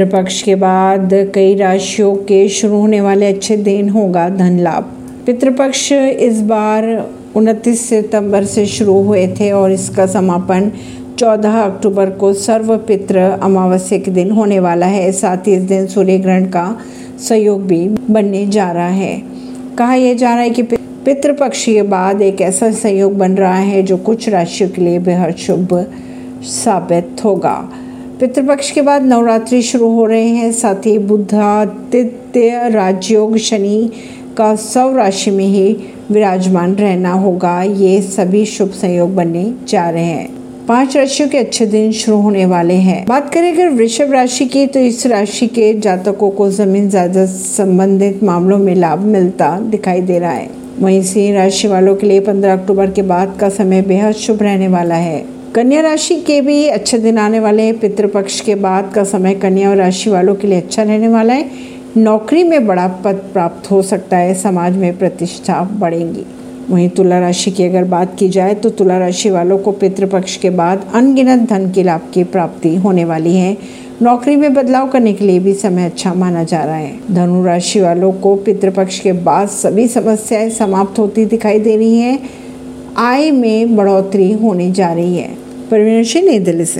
पितृपक्ष के बाद कई राशियों के शुरू होने वाले अच्छे दिन होगा धन लाभ पितृपक्ष इस बार 29 सितंबर से शुरू हुए थे और इसका समापन 14 अक्टूबर को सर्व पितृ अमावस्या के दिन होने वाला है। साथ ही इस दिन सूर्य ग्रहण का सहयोग भी बनने जा रहा है। कहा यह जा रहा है कि पितृपक्ष के बाद एक ऐसा सहयोग बन रहा है जो कुछ राशियों के लिए बेहद शुभ साबित होगा। पितृपक्ष के बाद नवरात्रि शुरू हो रहे हैं। साथ ही बुद्धादित्य राजयोग शनि का सौ राशि में ही विराजमान रहना होगा। ये सभी शुभ संयोग बनने जा रहे हैं। पाँच राशियों के अच्छे दिन शुरू होने वाले हैं। बात करें अगर वृषभ राशि की तो इस राशि के जातकों को ज़मीन जायदाद संबंधित मामलों में लाभ मिलता दिखाई दे रहा है। वहीं सिंह राशि वालों के लिए 15 अक्टूबर के बाद का समय बेहद शुभ रहने वाला है। कन्या राशि के भी अच्छे दिन आने वाले हैं। पितृपक्ष के बाद का समय कन्या राशि वालों के लिए अच्छा रहने वाला है। नौकरी में बड़ा पद प्राप्त हो सकता है। समाज में प्रतिष्ठा बढ़ेंगी। वहीं तुला राशि की अगर बात की जाए तो तुला राशि वालों को पितृपक्ष के बाद अनगिनत धन के लाभ की प्राप्ति होने वाली है। नौकरी में बदलाव करने के लिए भी समय अच्छा माना जा रहा है। धनु राशि वालों को पितृपक्ष के बाद सभी समस्याएँ समाप्त होती दिखाई दे रही हैं। आय में बढ़ोतरी होने जा रही है। परवीन सिंह नई दिल्ली से।